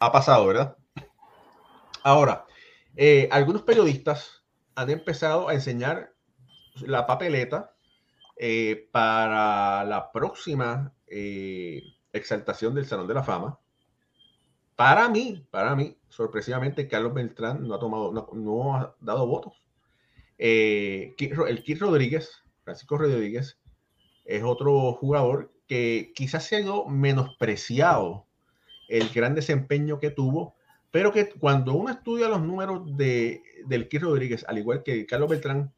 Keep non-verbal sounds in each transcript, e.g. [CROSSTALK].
ha pasado, ¿verdad? Ahora, eh, algunos periodistas han empezado a enseñar la papeleta eh, para la próxima eh, exaltación del Salón de la Fama. Para mí, para mí, sorpresivamente, Carlos Beltrán no ha tomado, no, ha dado votos. el Kit Rodríguez, Francisco Rodríguez, es otro jugador que quizás se ha ido menospreciado el gran desempeño que tuvo, pero que cuando uno estudia los números de, del Kir Rodríguez, al igual que Carlos Beltrán,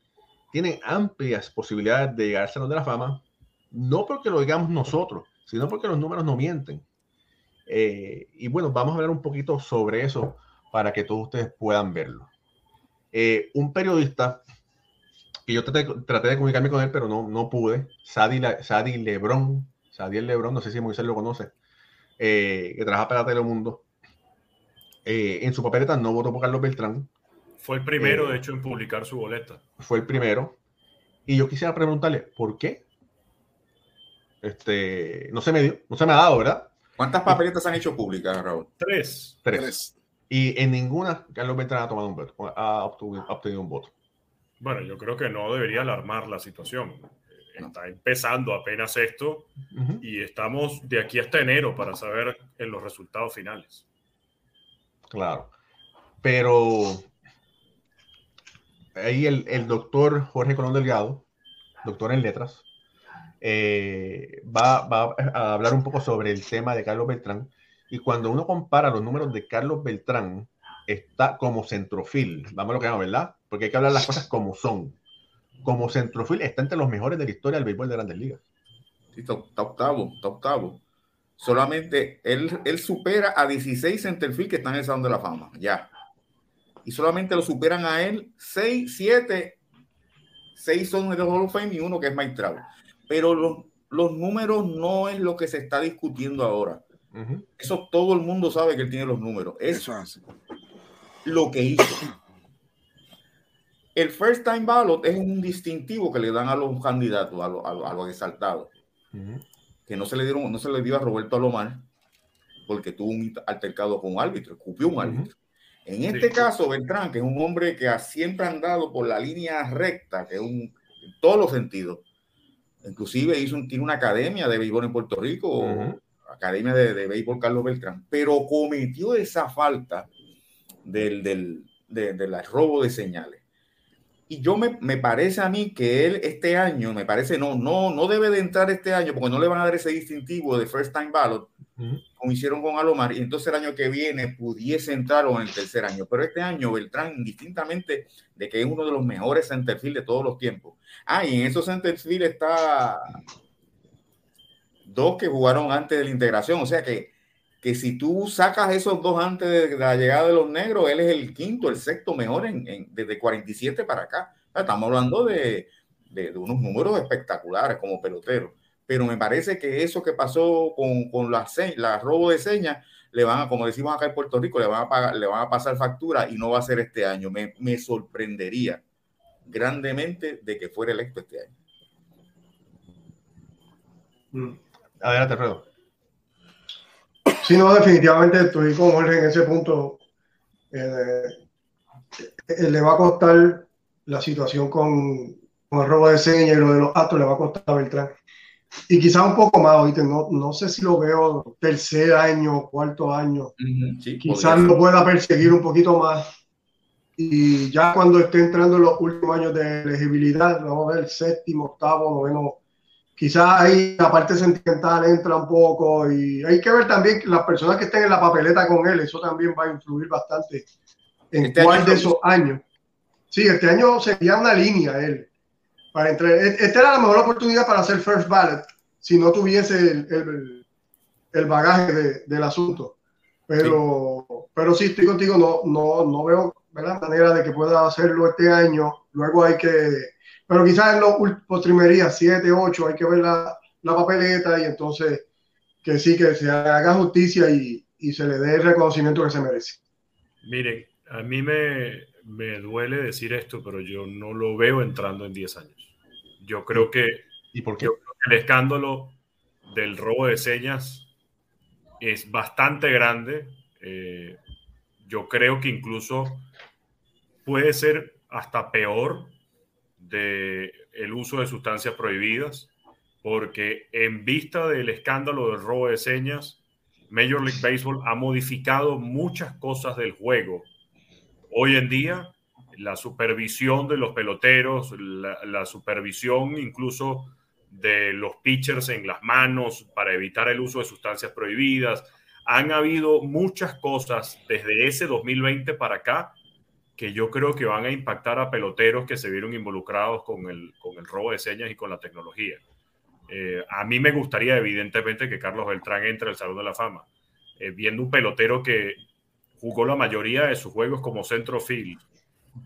tienen amplias posibilidades de llegar al Salón de la Fama, no porque lo digamos nosotros, sino porque los números no mienten. Eh, y bueno, vamos a hablar un poquito sobre eso para que todos ustedes puedan verlo. Eh, un periodista que yo traté, de comunicarme con él, pero no, no pude, Sadi, Sadi Lebron, Sadiel Lebron, no sé si Moisés lo conoce, eh, que trabaja para Telemundo, eh, en su papeleta no votó por Carlos Beltrán. Fue el primero, eh, de hecho, en publicar su boleta. Fue el primero. Y yo quisiera preguntarle, ¿por qué? Este, no se me dio, no se me ha dado, ¿verdad? ¿Cuántas papeletas han hecho públicas, Raúl? Tres. Tres. Y en ninguna Carlos Beltrán ha tomado un voto, ha obtenido un voto. Bueno, yo creo que no debería alarmar la situación está empezando apenas esto y estamos de aquí hasta enero para saber en los resultados finales. Claro, pero ahí el, doctor Jorge Colón Delgado, doctor en letras, eh, va, va, a hablar un poco sobre el tema de Carlos Beltrán. Y cuando uno compara los números de Carlos Beltrán, está como centrofil, vamos a lo que llama, ¿verdad? Porque hay que hablar las cosas como son como centrofil está entre los mejores de la historia del béisbol de grandes ligas. Sí, está, octavo, está octavo. Solamente él, él supera a 16 centerfield que están en el Salón de la Fama, ya. Y solamente lo superan a él 6, 7, 6 son de Hall of Fame y uno que es Mike Pero los, los, números no es lo que se está discutiendo ahora. Eso todo el mundo sabe que él tiene los números. Eso es lo que hizo. El first time ballot es un distintivo que le dan a los candidatos, a, los, exaltados, que no se le dieron, no se le dio a Roberto Alomar porque tuvo un altercado con un árbitro, escupió un árbitro. En este caso, Beltrán, que es un hombre que ha siempre andado por la línea recta, que es un, en todos los sentidos, inclusive hizo tiene una academia de béisbol en Puerto Rico, academia de, de, béisbol Carlos Beltrán, pero cometió esa falta del, del, del robo de señales. Y yo me, me, parece a mí que él este año, me parece, no, no, no debe de entrar este año porque no le van a dar ese distintivo de first time ballot, como hicieron con Alomar, y entonces el año que viene pudiese entrar o en el tercer año. Pero este año Beltrán, indistintamente de que es uno de los mejores centerfield de todos los tiempos. Ah, y en esos centerfield está dos que jugaron antes de la integración, o sea que que si tú sacas esos dos antes de la llegada de los negros, él es el quinto, el sexto mejor en, desde 47 para acá. Estamos hablando de, de, unos números espectaculares como pelotero. Pero me parece que eso que pasó con, con las la robo de señas, le van a, como decimos acá en Puerto Rico, le van a, pagar, le van a pasar factura y no va a ser este año. Me, me sorprendería grandemente de que fuera electo este año. Mm. Adelante, Alfredo. Sí, no, definitivamente estoy con Jorge en ese punto. Eh, eh, le va a costar la situación con, con, el robo de señas y lo de los actos, le va a costar a Beltrán. Y quizás un poco más, ¿oíste? No, no sé si lo veo tercer año, cuarto año. quizás lo pueda perseguir un poquito más. Y ya cuando esté entrando en los últimos años de elegibilidad, vamos a ver séptimo, octavo, noveno, quizás ahí la parte sentimental entra un poco y hay que ver también las personas que estén en la papeleta con él, eso también va a influir bastante en este cuál de esos años. Sí, este año sería una línea él. Para entrar. E-, esta era la mejor oportunidad para hacer first ballot si no tuviese el, el, bagaje del asunto. Pero sí. pero sí, estoy contigo, no, no, no veo la manera de que pueda hacerlo este año. Luego hay que pero quizás en los postrimerías 7, 8, hay que ver la, la, papeleta y entonces que sí, que se haga justicia y, y, se le dé el reconocimiento que se merece. Miren, a mí me, me duele decir esto, pero yo no lo veo entrando en 10 años. Yo creo que, ¿Y por qué? el escándalo del robo de señas es bastante grande. Eh, yo creo que incluso puede ser hasta peor de el uso de sustancias prohibidas, porque en vista del escándalo del robo de señas, Major League Baseball ha modificado muchas cosas del juego. Hoy en día, la supervisión de los peloteros, la, supervisión incluso de los pitchers en las manos para evitar el uso de sustancias prohibidas. Han habido muchas cosas desde ese 2020 para acá que yo creo que van a impactar a peloteros que se vieron involucrados con el, con el robo de señas y con la tecnología. Eh, a mí me gustaría, evidentemente, que Carlos Beltrán entre al Salón de la Fama, eh, viendo un pelotero que jugó la mayoría de sus juegos como centro field,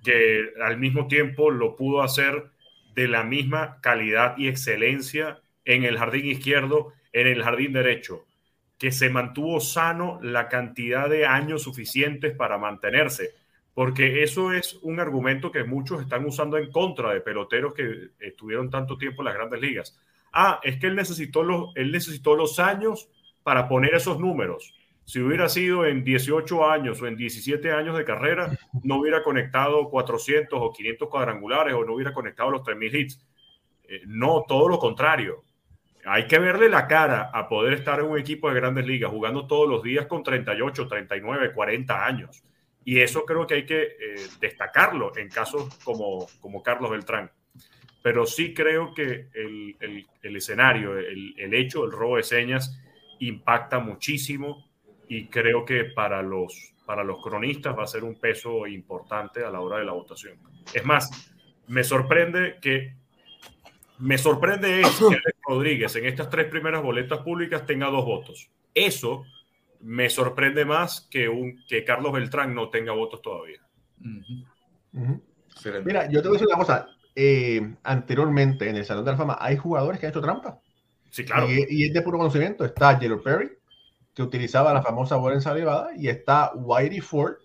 que al mismo tiempo lo pudo hacer de la misma calidad y excelencia en el jardín izquierdo, en el jardín derecho, que se mantuvo sano la cantidad de años suficientes para mantenerse, porque eso es un argumento que muchos están usando en contra de peloteros que estuvieron tanto tiempo en las grandes ligas. Ah, es que él necesitó los, él necesitó los años para poner esos números. Si hubiera sido en 18 años o en 17 años de carrera, no hubiera conectado 400 o 500 cuadrangulares o no hubiera conectado los 3.000 hits. Eh, no, todo lo contrario. Hay que verle la cara a poder estar en un equipo de grandes ligas jugando todos los días con 38, 39, 40 años. Y eso creo que hay que eh, destacarlo en casos como, como Carlos Beltrán. Pero sí creo que el, el, escenario, el, el hecho del robo de señas impacta muchísimo y creo que para los, para los cronistas va a ser un peso importante a la hora de la votación. Es más, me sorprende que me sorprende eso que Rodríguez en estas tres primeras boletas públicas tenga dos votos. Eso me sorprende más que, un, que Carlos Beltrán no tenga votos todavía. Mira, yo te voy a decir una cosa. Eh, anteriormente en el Salón de la Fama hay jugadores que han hecho trampa. Sí, claro. Y, y es de puro conocimiento. Está Yellow Perry, que utilizaba la famosa bola ensalivada, y está Whitey Ford,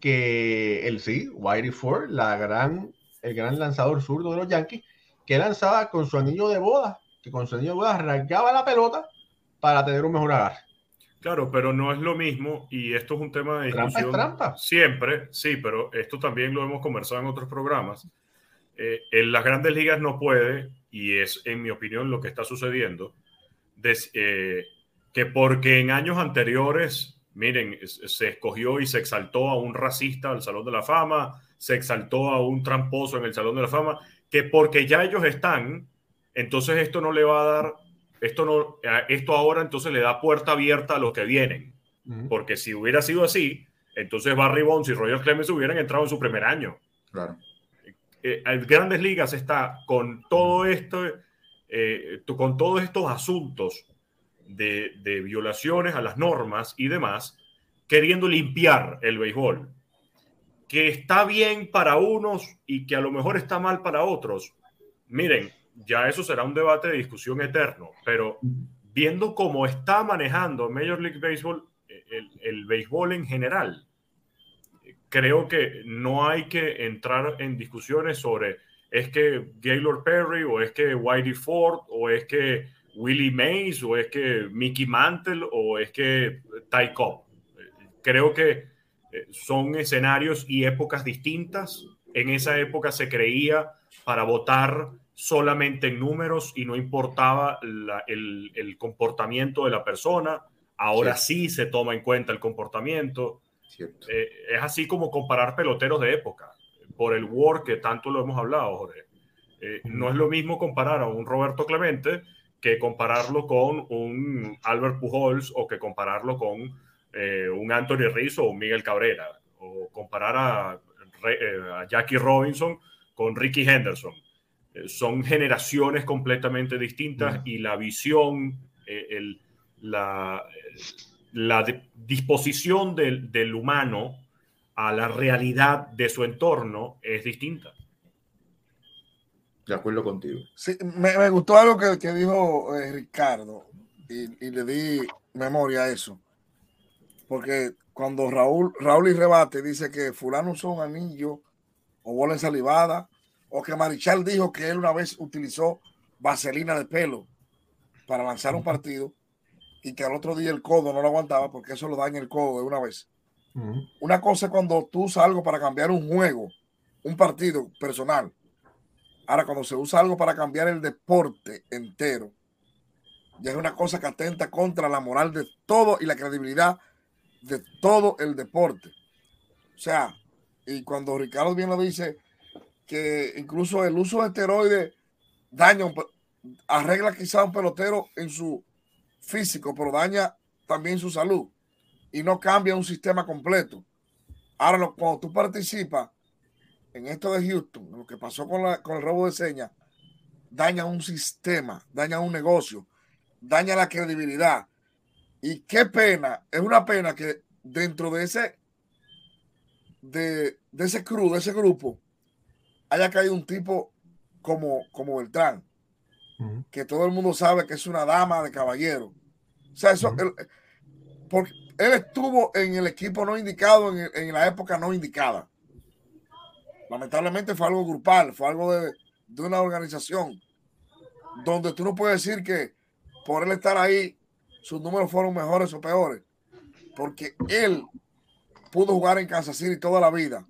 que el sí, Whitey Ford, la gran, el gran lanzador zurdo de los Yankees, que lanzaba con su anillo de boda, que con su anillo de boda arrancaba la pelota para tener un mejor agarre. Claro, pero no es lo mismo y esto es un tema de discusión. Trampa Siempre, sí, pero esto también lo hemos conversado en otros programas. Eh, en las grandes ligas no puede, y es en mi opinión lo que está sucediendo, eh, que porque en años anteriores, miren, se escogió y se exaltó a un racista al Salón de la Fama, se exaltó a un tramposo en el Salón de la Fama, que porque ya ellos están, entonces esto no le va a dar, esto, no, esto ahora entonces le da puerta abierta a los que vienen. Porque si hubiera sido así, entonces Barry Bonds y Roger Clemens hubieran entrado en su primer año. Claro. Eh, Grandes Ligas está con todo esto, eh, con todos estos asuntos de, violaciones a las normas y demás, queriendo limpiar el béisbol, que está bien para unos y que a lo mejor está mal para otros. Miren, ya eso será un debate de discusión eterno, pero viendo cómo está manejando Major League Baseball el, el béisbol en general, creo que no hay que entrar en discusiones sobre es que Gaylord Perry o es que Whitey Ford o es que Willie Mays o es que Mickey Mantle o es que Ty Cobb. Creo que eh, son escenarios y épocas distintas. En esa época se creía para votar solamente en números y no importaba el, comportamiento de la persona. Ahora sí. se toma en cuenta el comportamiento. Eh, es así como comparar peloteros de época, por el War que tanto lo hemos hablado, Jorge. Eh, no es lo mismo comparar a un Roberto Clemente que compararlo con un Albert Pujols o que compararlo con eh, un Anthony Rizzo o un Miguel Cabrera o comparar a, eh, Jackie Robinson con Ricky Henderson. Eh, son generaciones completamente distintas y la visión, el, la, la disposición del, del humano a la realidad de su entorno es distinta. De acuerdo contigo. Sí, me, gustó algo que, que dijo eh, Ricardo y, le di memoria a eso. Porque cuando Raúl, Raúl y Rebate dice que fulano son anillo o bola ensalivada, o que Marichal dijo que él una vez utilizó vaselina de pelo para lanzar un partido, y que al otro día el codo no lo aguantaba porque eso lo daña el codo de una vez. Una cosa es cuando tú usas algo para cambiar un juego, un partido personal. Ahora, cuando se usa algo para cambiar el deporte entero, ya es una cosa que atenta contra la moral de todo y la credibilidad de todo el deporte. O sea, y cuando Ricardo bien lo dice, que incluso el uso de esteroides daña, arregla quizá un pelotero en su físico, pero daña también su salud y no cambia un sistema completo. Ahora, cuando tú participas en esto de Houston, lo que pasó con, la- con el robo de señas, daña un sistema, daña un negocio, daña la credibilidad. Y qué pena, es una pena que dentro de ese, de, de ese crew, de ese grupo, haya caído un tipo como, como Beltrán, que todo el mundo sabe que es una dama de caballero. O sea, eso, él, porque él estuvo en el equipo no indicado en, en la época no indicada. Lamentablemente fue algo grupal, fue algo de, de una organización donde tú no puedes decir que por él estar ahí sus números fueron mejores o peores, porque él pudo jugar en Kansas City toda la vida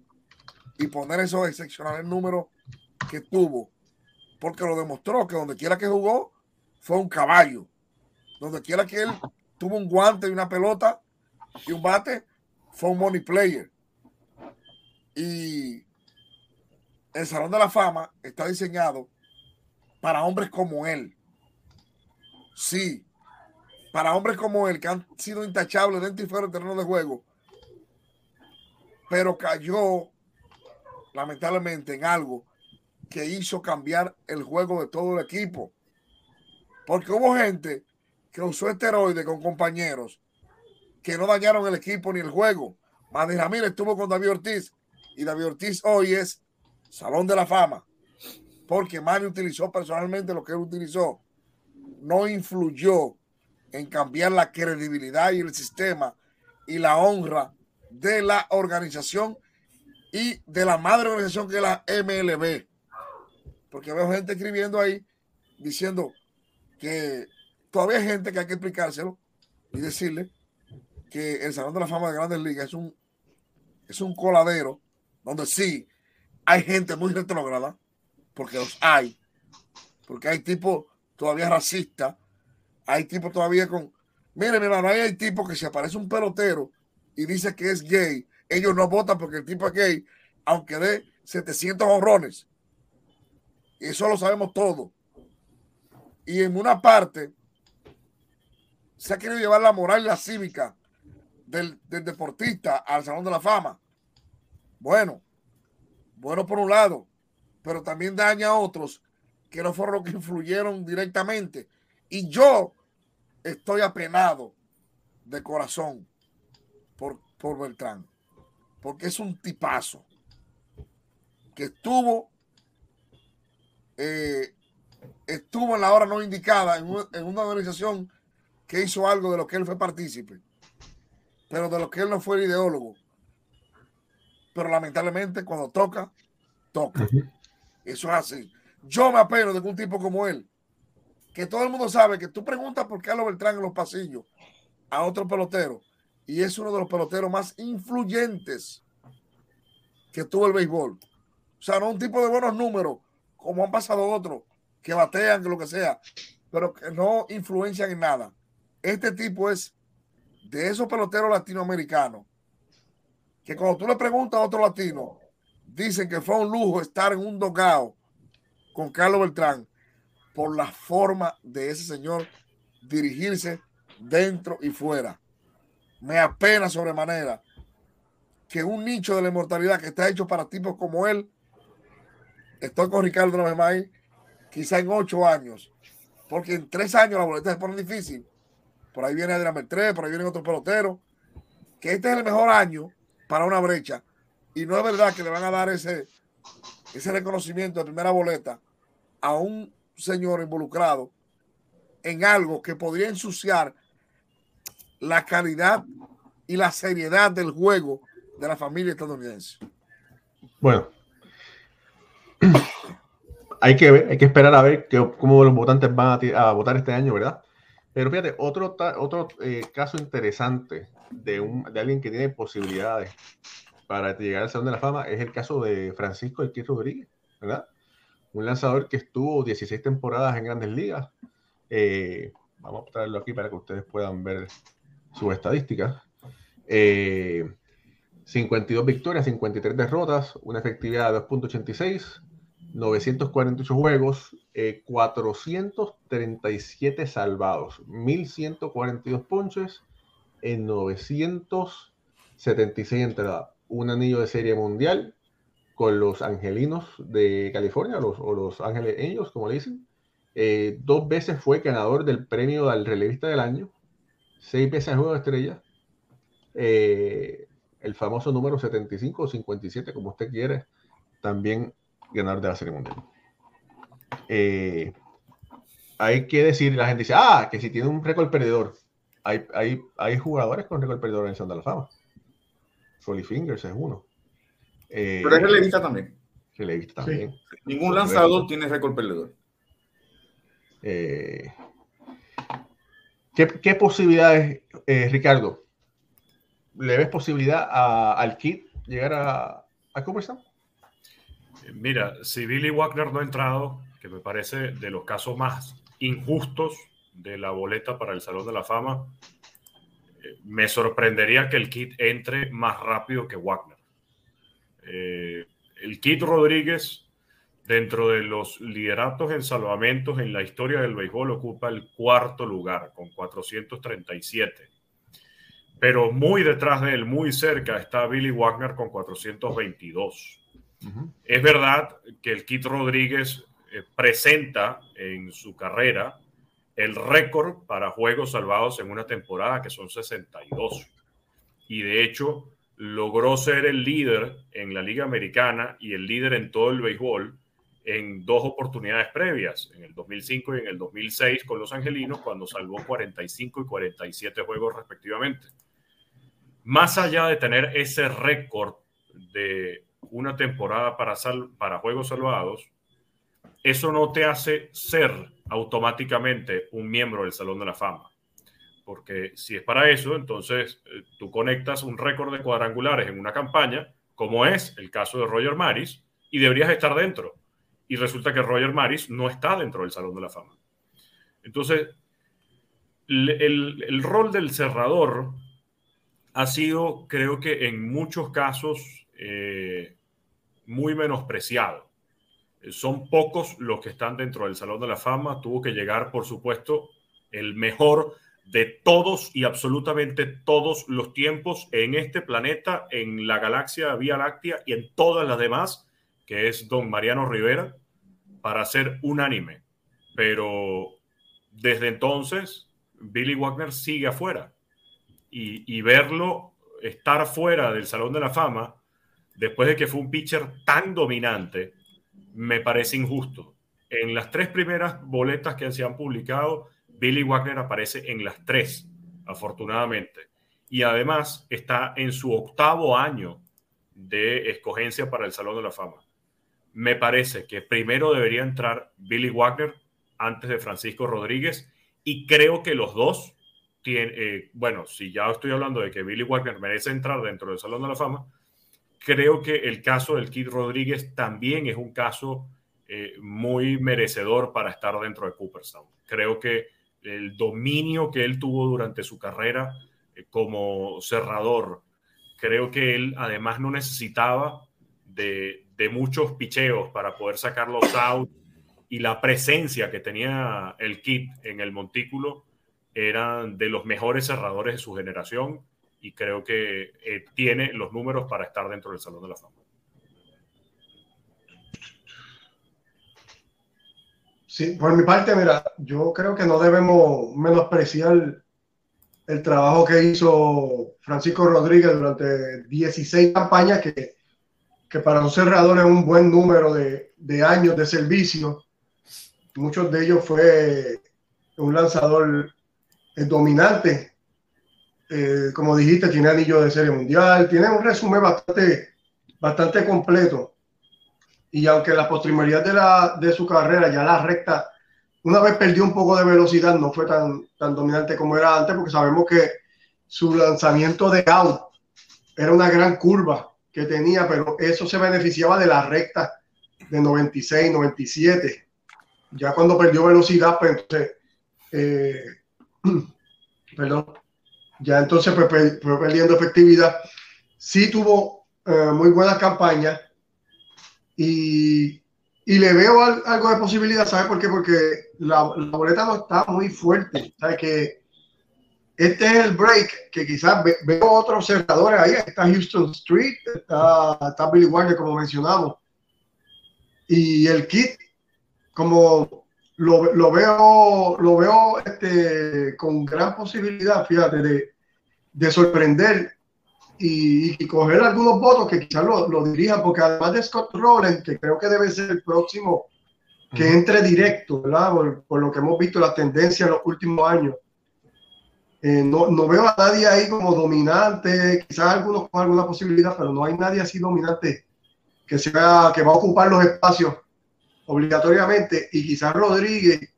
y poner esos excepcionales números que tuvo, porque lo demostró que donde quiera que jugó fue un caballo, donde quiera que él tuvo un guante y una pelota y un bate, fue un money player. Y el Salón de la Fama está diseñado para hombres como él. Sí, para hombres como él que han sido intachables dentro y fuera del terreno de juego, pero cayó lamentablemente en algo que hizo cambiar el juego de todo el equipo. Porque hubo gente que usó esteroides con compañeros que no dañaron el equipo ni el juego. Manny Ramírez estuvo con David Ortiz y David Ortiz hoy es Salón de la Fama. Porque Manny utilizó personalmente lo que él utilizó. No influyó en cambiar la credibilidad y el sistema y la honra de la organización y de la madre organización que es la MLB. Porque veo gente escribiendo ahí diciendo que todavía hay gente que hay que explicárselo y decirle que el Salón de la Fama de Grandes Ligas es un, es un coladero donde sí hay gente muy retrógrada, porque los hay, porque hay tipos todavía racistas, hay tipos todavía con... Mire, mi hermano, hay tipos que si aparece un pelotero y dice que es gay, ellos no votan porque el tipo es gay, aunque dé 700 honrones. Eso lo sabemos todo. Y en una parte se ha querido llevar la moral y la cívica del, del deportista al Salón de la Fama. Bueno, bueno por un lado, pero también daña a otros que no fueron los que influyeron directamente. Y yo estoy apenado de corazón por, por Beltrán, porque es un tipazo que estuvo, eh, estuvo en la hora no indicada en, un- en una organización que hizo algo de lo que él fue partícipe, pero de lo que él no fue el ideólogo. Pero lamentablemente cuando toca, toca. Eso es así. Yo me apeno de que un tipo como él, que todo el mundo sabe que tú preguntas por Carlos Beltrán en los pasillos a otro pelotero, y es uno de los peloteros más influyentes que tuvo el béisbol. O sea, no un tipo de buenos números, como han pasado otros, que batean, que lo que sea, pero que no influencian en nada. Este tipo es de esos peloteros latinoamericanos que cuando tú le preguntas a otro latino, dicen que fue un lujo estar en un dogao con Carlos Beltrán por la forma de ese señor dirigirse dentro y fuera. Me apena sobremanera que un nicho de la inmortalidad que está hecho para tipos como él, estoy con Ricardo una vez quizá en ocho años, porque en tres años la boleta se pone difícil. Por ahí viene Adrián Beltré, por ahí vienen otros peloteros, que este es el mejor año para una brecha. Y no es verdad que le van a dar ese, ese reconocimiento de primera boleta a un señor involucrado en algo que podría ensuciar la calidad y la seriedad del juego de la familia estadounidense. Bueno, [CLEARS THROAT] hay que hay que esperar a ver que- cómo los votantes van a votar este año, ¿verdad? Pero fíjate, otro, otro eh, caso interesante de, un, de alguien que tiene posibilidades para llegar al Salón de la Fama es el caso de Francisco El Rodríguez, ¿verdad? Un lanzador que estuvo 16 temporadas en grandes ligas. Eh, vamos a traerlo aquí para que ustedes puedan ver sus estadísticas. 52 victorias, 53 derrotas, una efectividad de 2.86, 948 juegos, 437 eh, salvados, 1142 ponches en 976 entradas. Un anillo de serie mundial con los angelinos de California, los, o los ángeles ellos, como le dicen. Eh, dos veces fue ganador del premio al relevista del año, seis veces juego de estrella. Eh, el famoso número 75 o 57, como usted quiere, también ganador de la Serie Mundial. Eh, hay que decir, la gente dice, ah, que si tiene un récord perdedor, hay, hay, hay jugadores con récord perdedor en el Salón de la Fama. Folly Fingers es uno. Eh, Pero es relevista también. Relevista también. Ningún lanzador tiene récord perdedor. Eh, ¿qué, posibilidades, Ricardo? ¿Le ves posibilidad al Kit llegar a, a Cooperstown? Mira, si Billy Wagner no ha entrado, que me parece de los casos más injustos de la boleta para el Salón de la Fama, eh, me sorprendería que el Kit entre más rápido que Wagner. Eh, el Kit Rodríguez, dentro de los lideratos en salvamentos en la historia del béisbol, ocupa el cuarto lugar con 437. Pero muy detrás de él, muy cerca, está Billy Wagner con 422. Es verdad que el Kit Rodríguez eh, presenta en su carrera el récord para juegos salvados en una temporada, que son 62. Y de hecho, logró ser el líder en la Liga Americana y el líder en todo el béisbol en dos oportunidades previas, en el 2005 y en el 2006 con los Angelinos, cuando salvó 45 y 47 juegos respectivamente. Más allá de tener ese récord de una temporada para, para juegos salvados, eso no te hace ser automáticamente un miembro del Salón de la Fama. Porque si es para eso, entonces eh, tú conectas un récord de cuadrangulares en una campaña, como es el caso de Roger Maris, y deberías estar dentro. Y resulta que Roger Maris no está dentro del Salón de la Fama. Entonces, el, el rol del cerrador ha sido, creo que en muchos casos, eh, muy menospreciado. Eh, son pocos los que están dentro del Salón de la Fama. Tuvo que llegar, por supuesto, el mejor de todos y absolutamente todos los tiempos en este planeta, en la galaxia Vía Láctea y en todas las demás, que es don Mariano Rivera, para ser unánime. Pero desde entonces, Billy Wagner sigue afuera. Y, y verlo estar fuera del Salón de la Fama después de que fue un pitcher tan dominante, me parece injusto. En las tres primeras boletas que se han publicado, Billy Wagner aparece en las tres, afortunadamente. Y además está en su octavo año de escogencia para el Salón de la Fama. Me parece que primero debería entrar Billy Wagner antes de Francisco Rodríguez y creo que los dos tienen, eh, bueno, si ya estoy hablando de que Billy Wagner merece entrar dentro del Salón de la Fama, creo que el caso del Kid Rodríguez también es un caso eh, muy merecedor para estar dentro de Cooperstown. Creo que el dominio que él tuvo durante su carrera eh, como cerrador, creo que él además no necesitaba de, muchos picheos para poder sacar los out y la presencia que tenía el Kid en el montículo eran de los mejores cerradores de su generación y creo que eh, tiene los números para estar dentro del Salón de la Fama. Sí, por mi parte, mira, yo creo que no debemos menospreciar el trabajo que hizo Francisco Rodríguez durante 16 campañas, que, que para un cerrador es un buen número de, de años de servicio. Muchos de ellos fue un lanzador dominante eh, como dijiste, tiene anillo de serie mundial, tiene un resumen bastante, bastante completo. Y aunque la posterioridad de, la, de su carrera, ya la recta una vez perdió un poco de velocidad, no fue tan, tan dominante como era antes, porque sabemos que su lanzamiento de out era una gran curva que tenía, pero eso se beneficiaba de la recta de 96, 97. Ya cuando perdió velocidad, pues entonces, eh, [CLEARS THROAT] perdón, ya entonces fue, perdiendo efectividad. Sí tuvo eh, muy buenas campañas y, y, le veo algo de posibilidad, ¿sabes por qué? Porque la, la boleta no está muy fuerte, ¿sabes? Este es el break que quizás veo otros cerradores ahí. Está Houston Street, está, está Billy Wagner, como mencionamos. Y el kit, como lo, lo veo, lo veo este, con gran posibilidad, fíjate, de, de sorprender y, y, coger algunos votos que quizás lo, lo dirijan, porque además de Scott Rowland, que creo que debe ser el próximo que entre directo, ¿verdad? Por, por lo que hemos visto la tendencia en los últimos años eh, no, no, veo a nadie ahí como dominante, quizás algunos con alguna posibilidad, pero no hay nadie así dominante que sea que va a ocupar los espacios obligatoriamente y quizás Rodríguez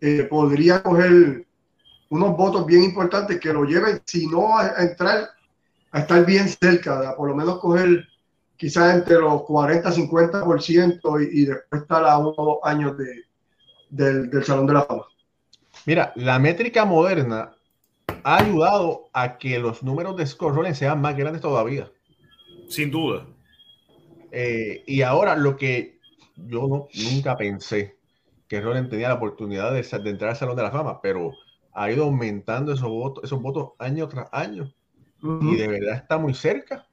eh, podría coger unos votos bien importantes que lo lleven, si no a, entrar, a estar bien cerca, por lo menos coger quizás entre los 40-50% y, y después estar a unos años de, del, del Salón de la Fama. Mira, la métrica moderna ha ayudado a que los números de Scott Rowland sean más grandes todavía. Sin duda. Eh, y ahora lo que yo no, nunca pensé que Rowland tenía la oportunidad de, de, entrar al Salón de la Fama, pero ha ido aumentando esos votos, esos votos año tras año. Uh -huh. Y de verdad está muy cerca.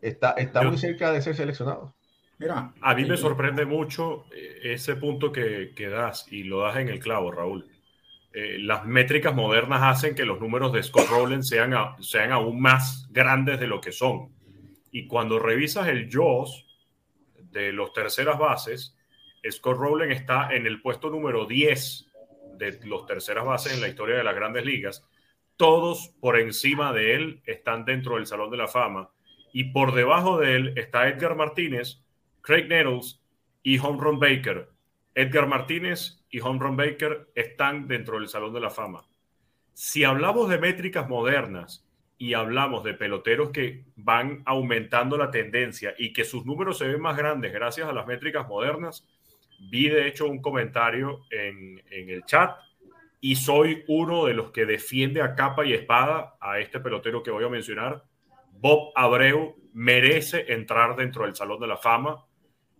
Está, está yo, muy cerca de ser seleccionado. Mira, a mí me sorprende mucho eh, ese punto que, que das y lo das en el clavo, Raúl eh, las métricas modernas hacen que los números de Scott Rowland sean, sean aún más grandes de lo que son. Y cuando revisas el JAWS de los terceras bases, Scott Rowland está en el puesto número 10 de los terceras bases en la historia de las grandes ligas. Todos por encima de él están dentro del Salón de la Fama. Y por debajo de él está Edgar Martínez, Craig Nettles y Home Run Baker. Edgar Martínez y Home Run Baker están dentro del Salón de la Fama. Si hablamos de métricas modernas y hablamos de peloteros que van aumentando la tendencia y que sus números se ven más grandes gracias a las métricas modernas, vi de hecho un comentario en, en el chat y soy uno de los que defiende a capa y espada a este pelotero que voy a mencionar. Bob Abreu merece entrar dentro del Salón de la Fama.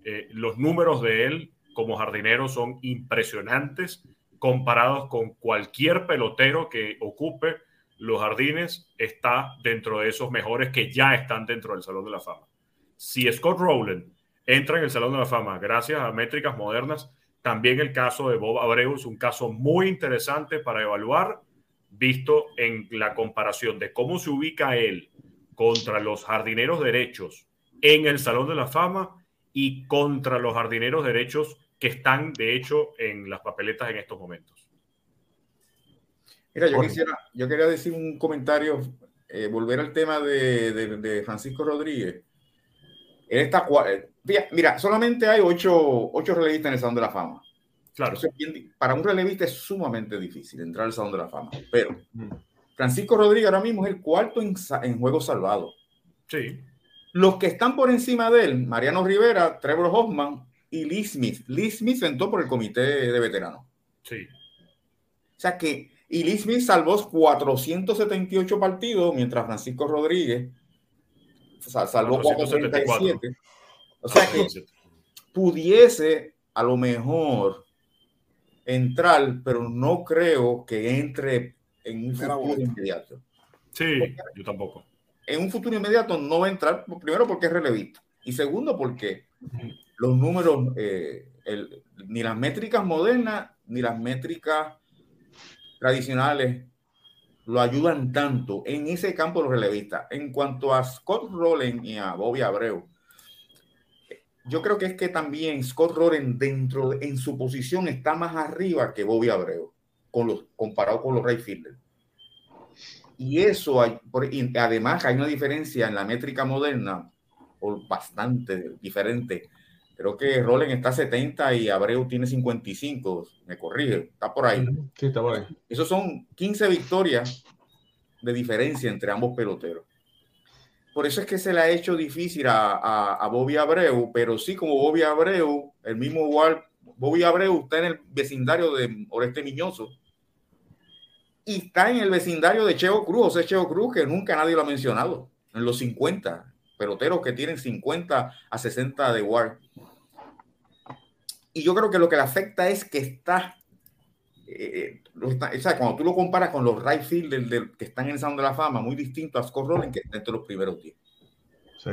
Eh, los números de él como jardinero son impresionantes comparados con cualquier pelotero que ocupe los jardines, está dentro de esos mejores que ya están dentro del Salón de la Fama. Si Scott Rowland entra en el Salón de la Fama gracias a métricas modernas, también el caso de Bob Abreu es un caso muy interesante para evaluar, visto en la comparación de cómo se ubica él contra los jardineros derechos en el Salón de la Fama y contra los jardineros derechos que están, de hecho, en las papeletas en estos momentos. Mira, yo, quisiera, yo quería decir un comentario, eh, volver al tema de, de, de, Francisco Rodríguez. Él está, mira, solamente hay ocho, ocho relevistas en el Salón de la Fama. Claro. Bien, para un relevista es sumamente difícil entrar al Salón de la Fama, pero mm. Francisco Rodríguez ahora mismo es el cuarto en, en juego salvado. Sí. Los que están por encima de él, Mariano Rivera, Trevor Hoffman y Lee Smith. Lee Smith entró por el comité de veteranos. Sí. O sea que, y Lee Smith salvó 478 partidos, mientras Francisco Rodríguez salvó 477. O sea que pudiese a lo mejor entrar, pero no creo que entre en un futuro inmediato. Sí, porque yo tampoco. En un futuro inmediato no va a entrar, primero porque es relevista, y segundo porque los números, eh, ni las métricas modernas ni las métricas tradicionales lo ayudan tanto en ese campo de los relevistas. En cuanto a Scott Rowland y a Bobby Abreu, yo creo que es que también Scott Rowland dentro en su posición está más arriba que Bobby Abreu comparado con los right fielders. Y eso, hay, por, y además hay una diferencia en la métrica moderna, o bastante diferente, Creo que Roland está 70 y Abreu tiene 55. Me corrige, está por ahí. Sí, está por ahí. Esos son 15 victorias de diferencia entre ambos peloteros. Por eso es que se le ha hecho difícil a, a, a Bobby Abreu, pero sí, como Bobby Abreu, el mismo igual, Bobby Abreu está en el vecindario de Oreste Miñoso y está en el vecindario de Cheo Cruz, José Cheo Cruz, que nunca nadie lo ha mencionado, en los 50, peloteros que tienen 50 a 60 de WAR. Y yo creo que lo que le afecta es que está eh, o sea, cuando tú lo comparas con los right field del, del, que están en el Salón de la Fama, muy distinto a Scott Rowland, que está entre los primeros 10. Sí.